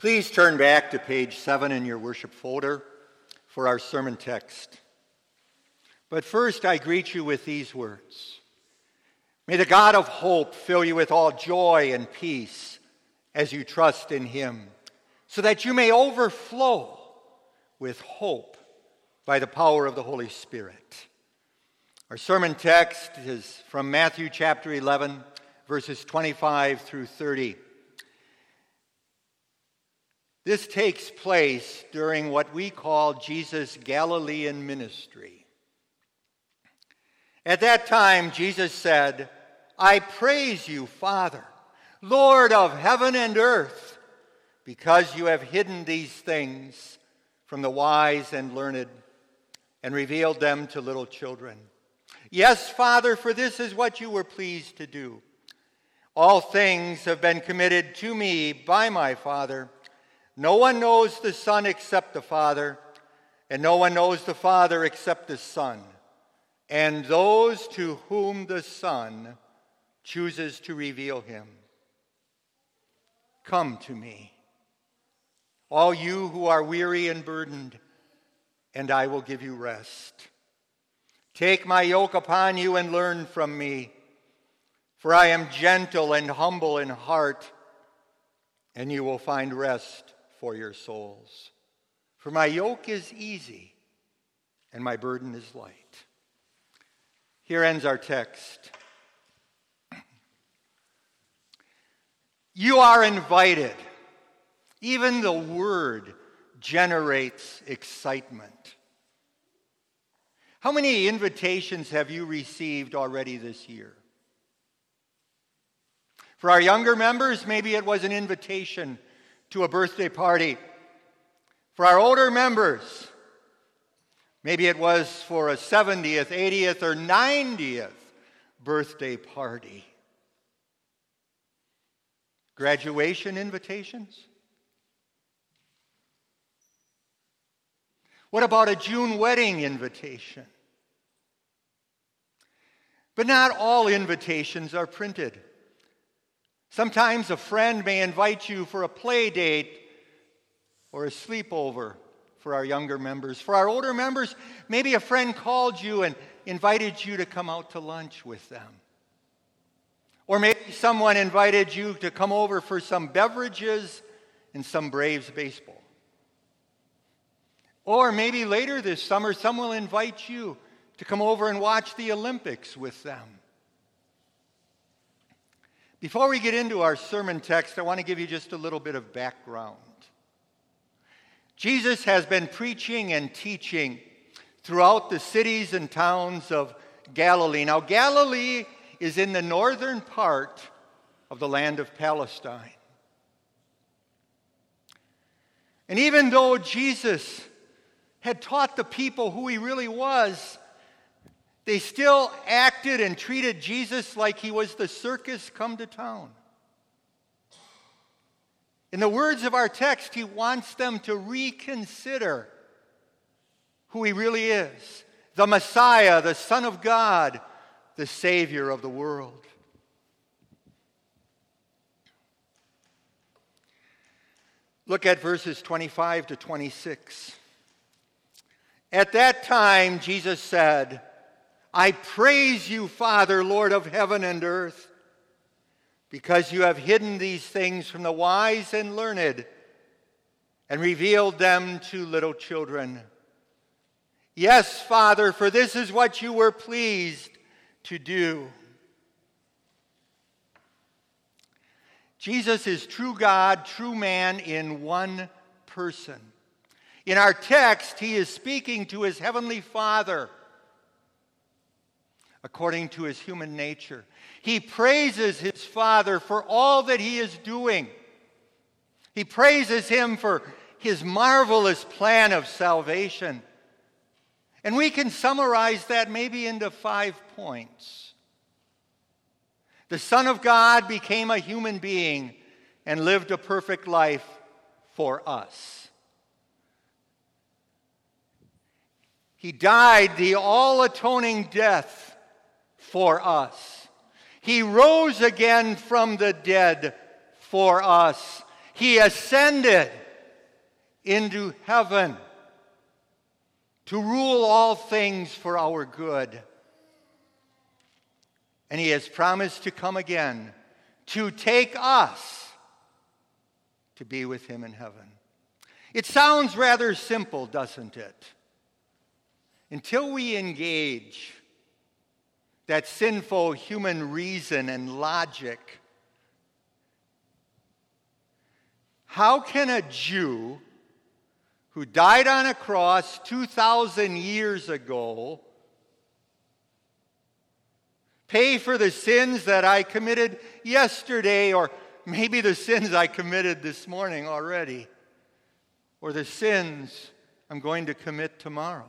Please turn back to page 7 in your worship folder for our sermon text. But first, I greet you with these words May the God of hope fill you with all joy and peace as you trust in him, so that you may overflow with hope by the power of the Holy Spirit. Our sermon text is from Matthew chapter 11, verses 25 through 30. This takes place during what we call Jesus' Galilean ministry. At that time, Jesus said, I praise you, Father, Lord of heaven and earth, because you have hidden these things from the wise and learned and revealed them to little children. Yes, Father, for this is what you were pleased to do. All things have been committed to me by my Father. No one knows the Son except the Father, and no one knows the Father except the Son, and those to whom the Son chooses to reveal him. Come to me, all you who are weary and burdened, and I will give you rest. Take my yoke upon you and learn from me, for I am gentle and humble in heart, and you will find rest for your souls. For my yoke is easy and my burden is light. Here ends our text. You are invited. Even the word generates excitement. How many invitations have you received already this year? For our younger members, maybe it was an invitation to a birthday party. For our older members, maybe it was for a 70th, 80th, or 90th birthday party. Graduation invitations? What about a June wedding invitation? But not all invitations are printed. Sometimes a friend may invite you for a play date or a sleepover for our younger members. For our older members, maybe a friend called you and invited you to come out to lunch with them. Or maybe someone invited you to come over for some beverages and some Braves baseball. Or maybe later this summer, someone will invite you to come over and watch the Olympics with them. Before we get into our sermon text, I want to give you just a little bit of background. Jesus has been preaching and teaching throughout the cities and towns of Galilee. Now, Galilee is in the northern part of the land of Palestine. And even though Jesus had taught the people who he really was, they still acted and treated Jesus like he was the circus come to town. In the words of our text, he wants them to reconsider who he really is the Messiah, the Son of God, the Savior of the world. Look at verses 25 to 26. At that time, Jesus said, I praise you, Father, Lord of heaven and earth, because you have hidden these things from the wise and learned and revealed them to little children. Yes, Father, for this is what you were pleased to do. Jesus is true God, true man in one person. In our text, he is speaking to his heavenly Father according to his human nature. He praises his Father for all that he is doing. He praises him for his marvelous plan of salvation. And we can summarize that maybe into five points. The Son of God became a human being and lived a perfect life for us. He died the all atoning death for us. He rose again from the dead for us. He ascended into heaven to rule all things for our good. And He has promised to come again to take us to be with Him in heaven. It sounds rather simple, doesn't it? Until we engage that sinful human reason and logic, how can a Jew who died on a cross 2,000 years ago pay for the sins that I committed yesterday, or maybe the sins I committed this morning already, or the sins I'm going to commit tomorrow?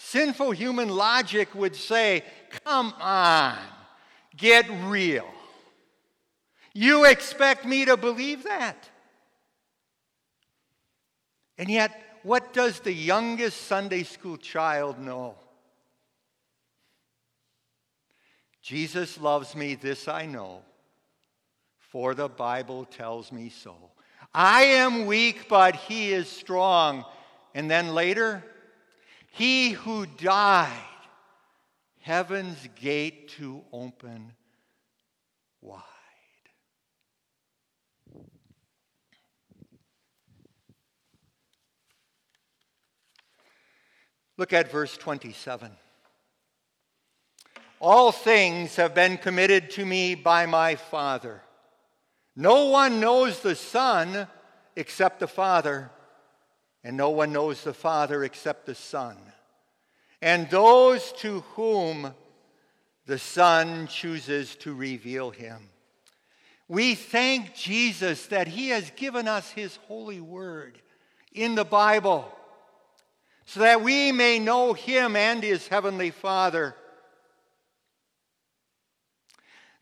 Sinful human logic would say, come on, get real. You expect me to believe that? And yet, what does the youngest Sunday school child know? Jesus loves me, this I know, for the Bible tells me so. I am weak, but he is strong. And then later, he who died, heaven's gate to open wide. Look at verse 27. All things have been committed to me by my Father. No one knows the Son except the Father and no one knows the Father except the Son, and those to whom the Son chooses to reveal him. We thank Jesus that he has given us his holy word in the Bible so that we may know him and his heavenly Father.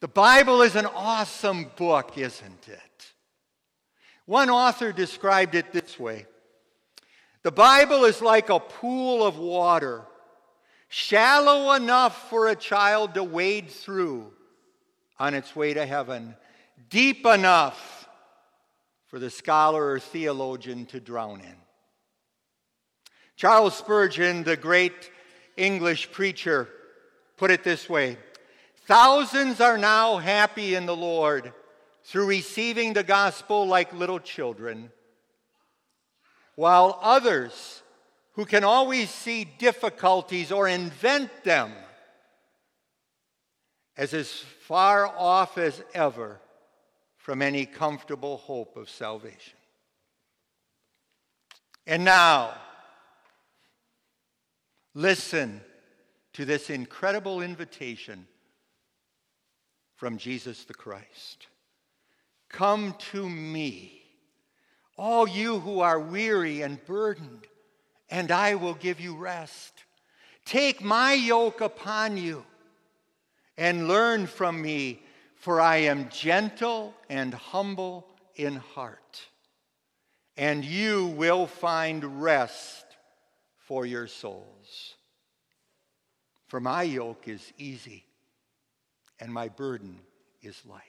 The Bible is an awesome book, isn't it? One author described it this way the Bible is like a pool of water, shallow enough for a child to wade through on its way to heaven, deep enough for the scholar or theologian to drown in. Charles Spurgeon, the great English preacher, put it this way Thousands are now happy in the Lord through receiving the gospel like little children while others who can always see difficulties or invent them as as far off as ever from any comfortable hope of salvation. And now, listen to this incredible invitation from Jesus the Christ Come to me all you who are weary and burdened, and I will give you rest. Take my yoke upon you and learn from me, for I am gentle and humble in heart, and you will find rest for your souls. For my yoke is easy, and my burden is light.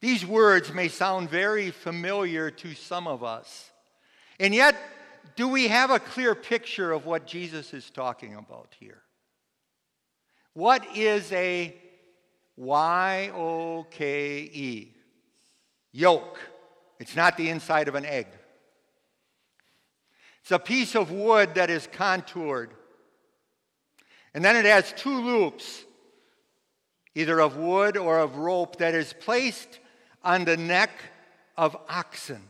These words may sound very familiar to some of us. And yet, do we have a clear picture of what Jesus is talking about here? What is a Y O K E? Yoke. It's not the inside of an egg. It's a piece of wood that is contoured. And then it has two loops, either of wood or of rope, that is placed on the neck of oxen.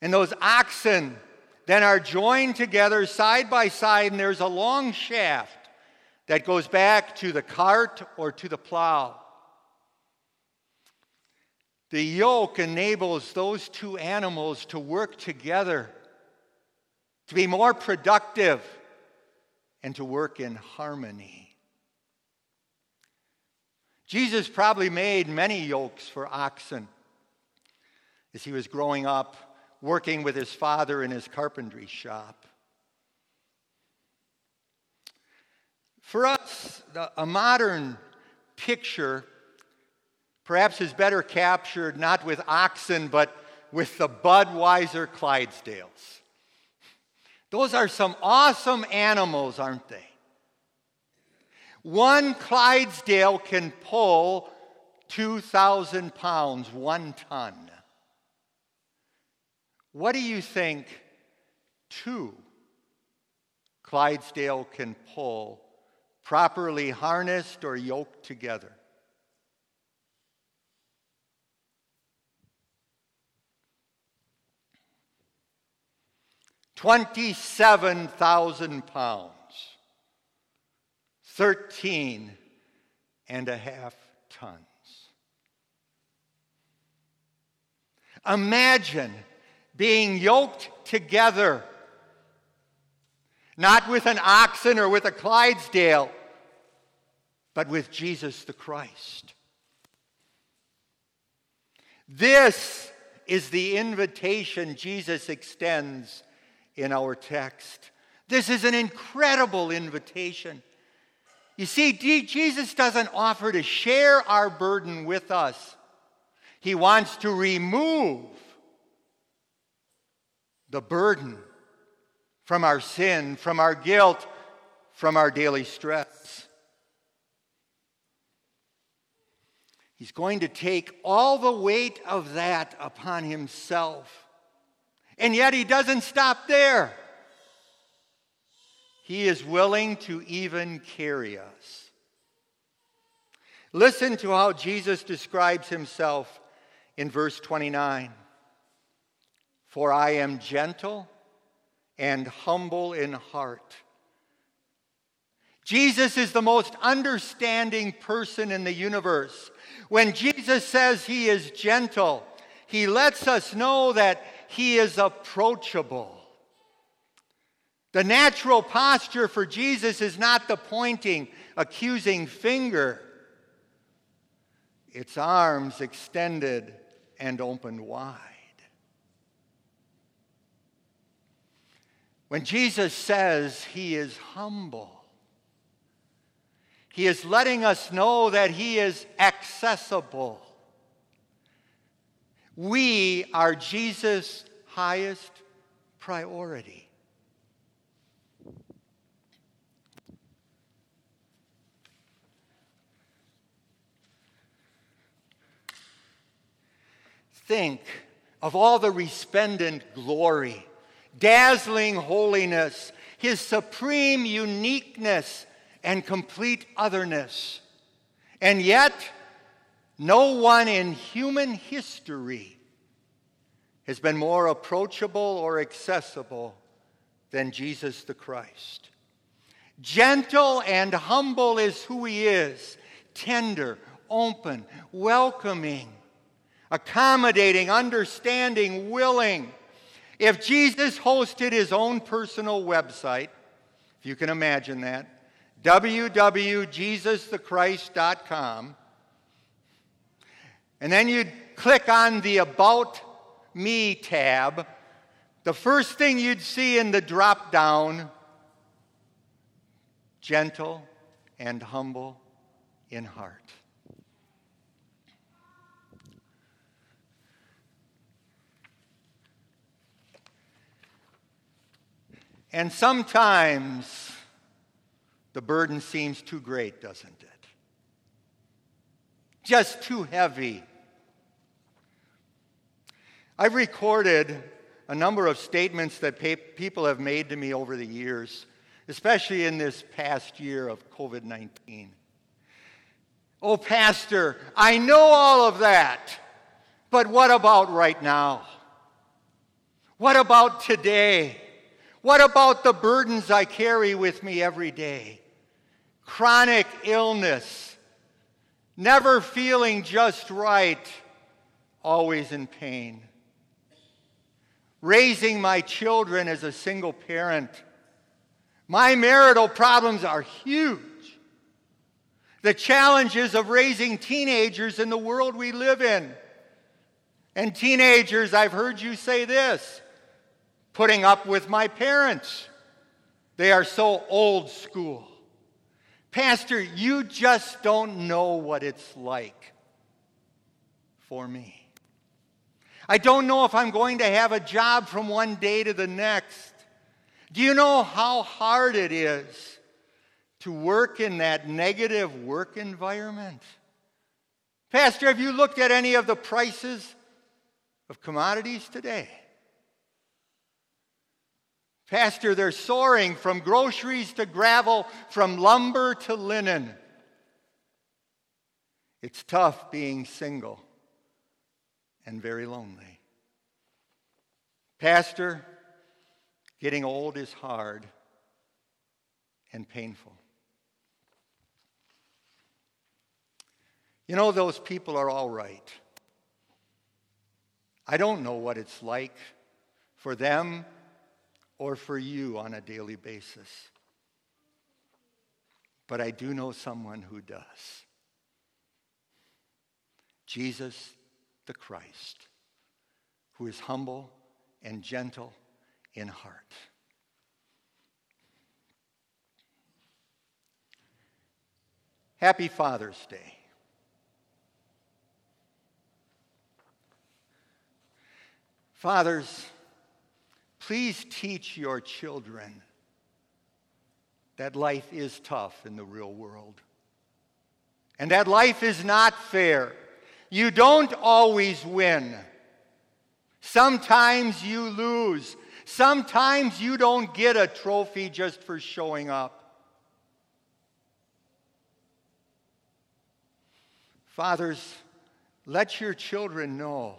And those oxen then are joined together side by side, and there's a long shaft that goes back to the cart or to the plow. The yoke enables those two animals to work together, to be more productive, and to work in harmony. Jesus probably made many yokes for oxen as he was growing up, working with his father in his carpentry shop. For us, a modern picture perhaps is better captured not with oxen, but with the Budweiser Clydesdales. Those are some awesome animals, aren't they? One Clydesdale can pull 2,000 pounds, one ton. What do you think two Clydesdale can pull, properly harnessed or yoked together? Twenty-seven thousand pounds, thirteen and a half tons. Imagine being yoked together, not with an oxen or with a Clydesdale, but with Jesus the Christ. This is the invitation Jesus extends in our text. This is an incredible invitation. You see, Jesus doesn't offer to share our burden with us, He wants to remove the burden from our sin, from our guilt, from our daily stress. He's going to take all the weight of that upon himself. And yet he doesn't stop there. He is willing to even carry us. Listen to how Jesus describes himself in verse 29. For I am gentle and humble in heart. Jesus is the most understanding person in the universe. When Jesus says he is gentle, he lets us know that he is approachable. The natural posture for Jesus is not the pointing, accusing finger, its arms extended and opened wide. When Jesus says he is humble, he is letting us know that he is accessible. We are Jesus' highest priority. Think of all the resplendent glory dazzling holiness, his supreme uniqueness and complete otherness. And yet, no one in human history has been more approachable or accessible than Jesus the Christ. Gentle and humble is who he is, tender, open, welcoming, accommodating, understanding, willing if Jesus hosted his own personal website, if you can imagine that, www.jesusthechrist.com, and then you'd click on the About Me tab, the first thing you'd see in the drop down gentle and humble in heart. And sometimes the burden seems too great, doesn't it? Just too heavy. I've recorded a number of statements that people have made to me over the years, especially in this past year of COVID 19. Oh, Pastor, I know all of that, but what about right now? What about today? What about the burdens I carry with me every day? Chronic illness, never feeling just right, always in pain. Raising my children as a single parent. My marital problems are huge. The challenges of raising teenagers in the world we live in. And teenagers, I've heard you say this putting up with my parents. They are so old school. Pastor, you just don't know what it's like for me. I don't know if I'm going to have a job from one day to the next. Do you know how hard it is to work in that negative work environment? Pastor, have you looked at any of the prices of commodities today? Pastor, they're soaring from groceries to gravel, from lumber to linen. It's tough being single and very lonely. Pastor, getting old is hard and painful. You know, those people are all right. I don't know what it's like for them or for you on a daily basis. But I do know someone who does Jesus the Christ, who is humble and gentle in heart. Happy Father's Day. Fathers, please teach your children that life is tough in the real world and that life is not fair you don't always win. Sometimes you lose. Sometimes you don't get a trophy just for showing up. Fathers, let your children know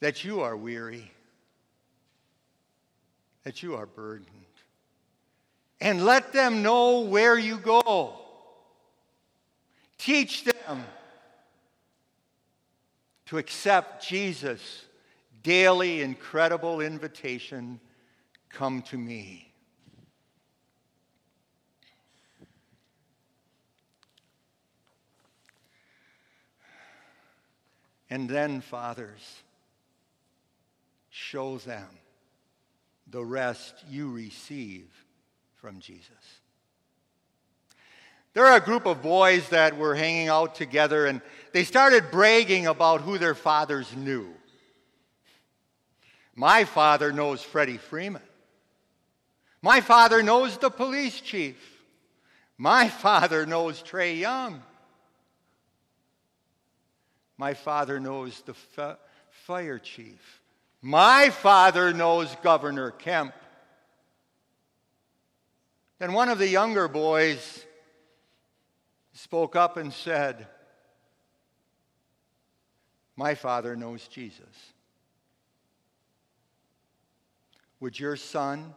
that you are weary, that you are burdened, and let them know where you go. Teach them to accept Jesus' daily incredible invitation come to me. And then, fathers, show them the rest you receive from Jesus. There are a group of boys that were hanging out together and they started bragging about who their fathers knew. My father knows Freddie Freeman. My father knows the police chief. My father knows Trae Young. My father knows the fire chief. My father knows Governor Kemp. And one of the younger boys spoke up and said, My father knows Jesus. Would your son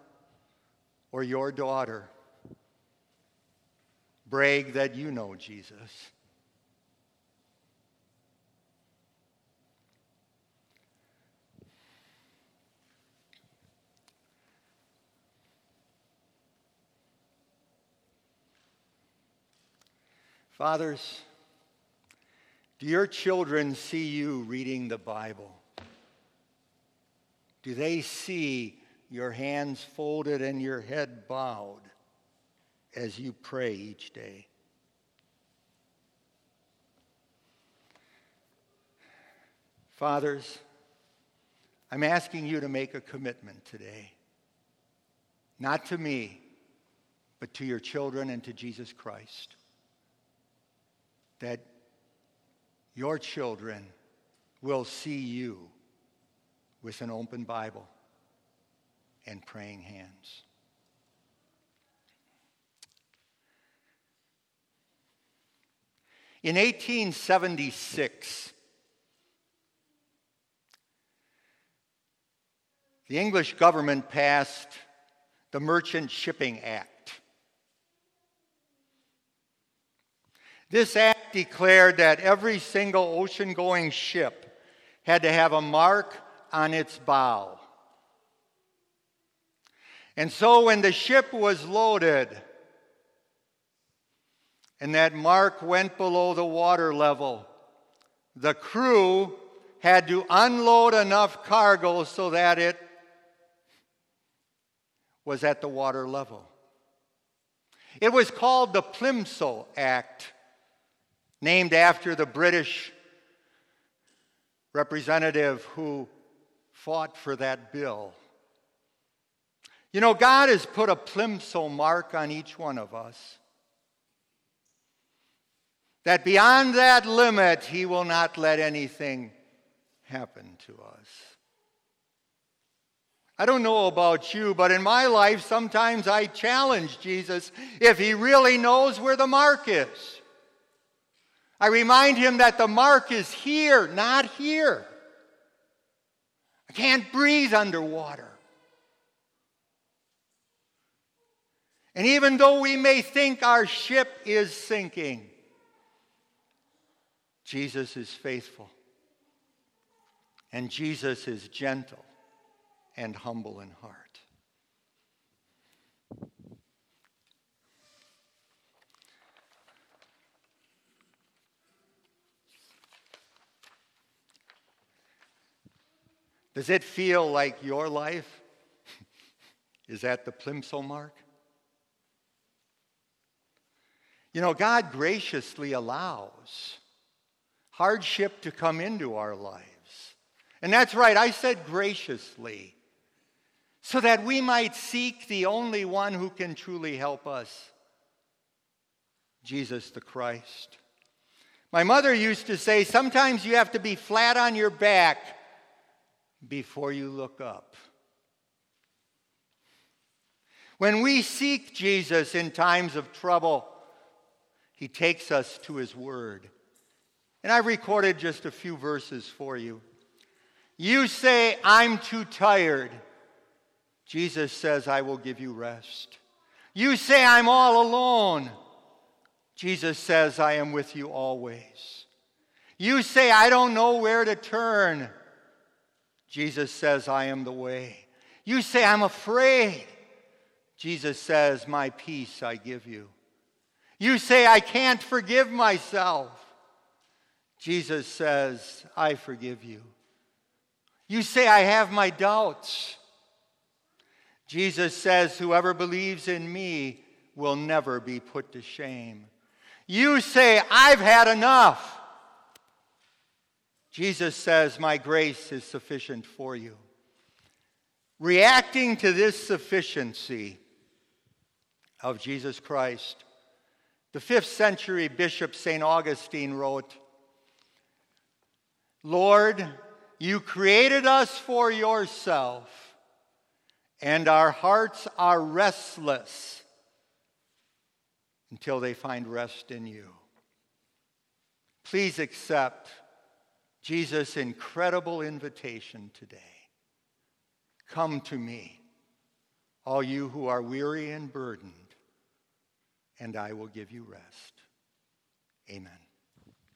or your daughter brag that you know Jesus? Fathers, do your children see you reading the Bible? Do they see your hands folded and your head bowed as you pray each day? Fathers, I'm asking you to make a commitment today. Not to me, but to your children and to Jesus Christ that your children will see you with an open Bible and praying hands. In 1876, the English government passed the Merchant Shipping Act. This act declared that every single ocean going ship had to have a mark on its bow. And so when the ship was loaded and that mark went below the water level, the crew had to unload enough cargo so that it was at the water level. It was called the Plimsoll Act, named after the British representative who fought for that bill. You know, God has put a Plimsoll mark on each one of us. That beyond that limit, He will not let anything happen to us. I don't know about you, but in my life, sometimes I challenge Jesus if He really knows where the mark is. I remind Him that the mark is here, not here. I can't breathe underwater. And even though we may think our ship is sinking, Jesus is faithful. And Jesus is gentle and humble in heart. Does it feel like your life is at the Plimsoll mark? You know, God graciously allows hardship to come into our lives. And that's right, I said graciously, so that we might seek the only one who can truly help us Jesus the Christ. My mother used to say, sometimes you have to be flat on your back before you look up. When we seek Jesus in times of trouble, he takes us to His Word. And I recorded just a few verses for you. You say, I'm too tired. Jesus says, I will give you rest. You say, I'm all alone. Jesus says, I am with you always. You say, I don't know where to turn. Jesus says, I am the way. You say, I'm afraid. Jesus says, My peace I give you. You say, I can't forgive myself. Jesus says, I forgive you. You say, I have my doubts. Jesus says, Whoever believes in me will never be put to shame. You say, I've had enough. Jesus says, My grace is sufficient for you. Reacting to this sufficiency of Jesus Christ, the fifth century bishop St. Augustine wrote Lord, you created us for yourself, and our hearts are restless until they find rest in you. Please accept Jesus' incredible invitation today. Come to me, all you who are weary and burdened and I will give you rest. Amen.